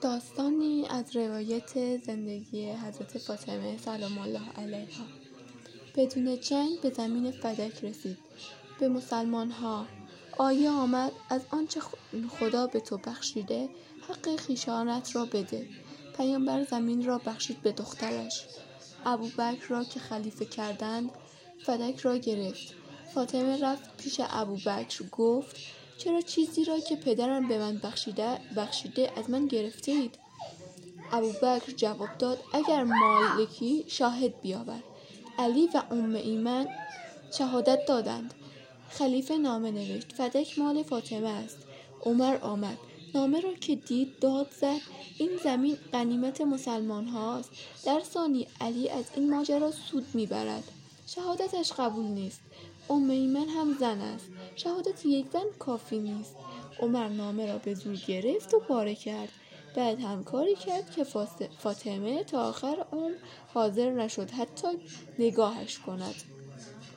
داستانی از روایت زندگی حضرت فاطمه سلام الله علیها. بدون جنگ به زمین فدک رسید. به مسلمان ها آیه آمد از آنچه خدا به تو بخشیده حق خیشانت را بده. پیامبر زمین را بخشید به دخترش. ابوبکر را که خلیفه کردند فدک را گرفت. فاطمه رفت پیش ابوبکر گفت چرا چیزی را که پدرم به من بخشیده, بخشیده از من گرفته اید؟ ابوبکر جواب داد اگر مالکی شاهد بیاور. علی و ام ایمن شهادت دادند. خلیفه نامه نوشت. فدک مال فاطمه است. عمر آمد. نامه را که دید داد زد. این زمین قنیمت مسلمان هاست در ثانی علی از این ماجرا سود می‌برد. شهادتش قبول نیست. ام ایمن هم زن است. شهادت یک زن کافی نیست. عمر نامه را به زور گرفت و پاره کرد. بعد هم کاری کرد که فاطمه تا آخر عمر حاضر نشد حتی نگاهش کند.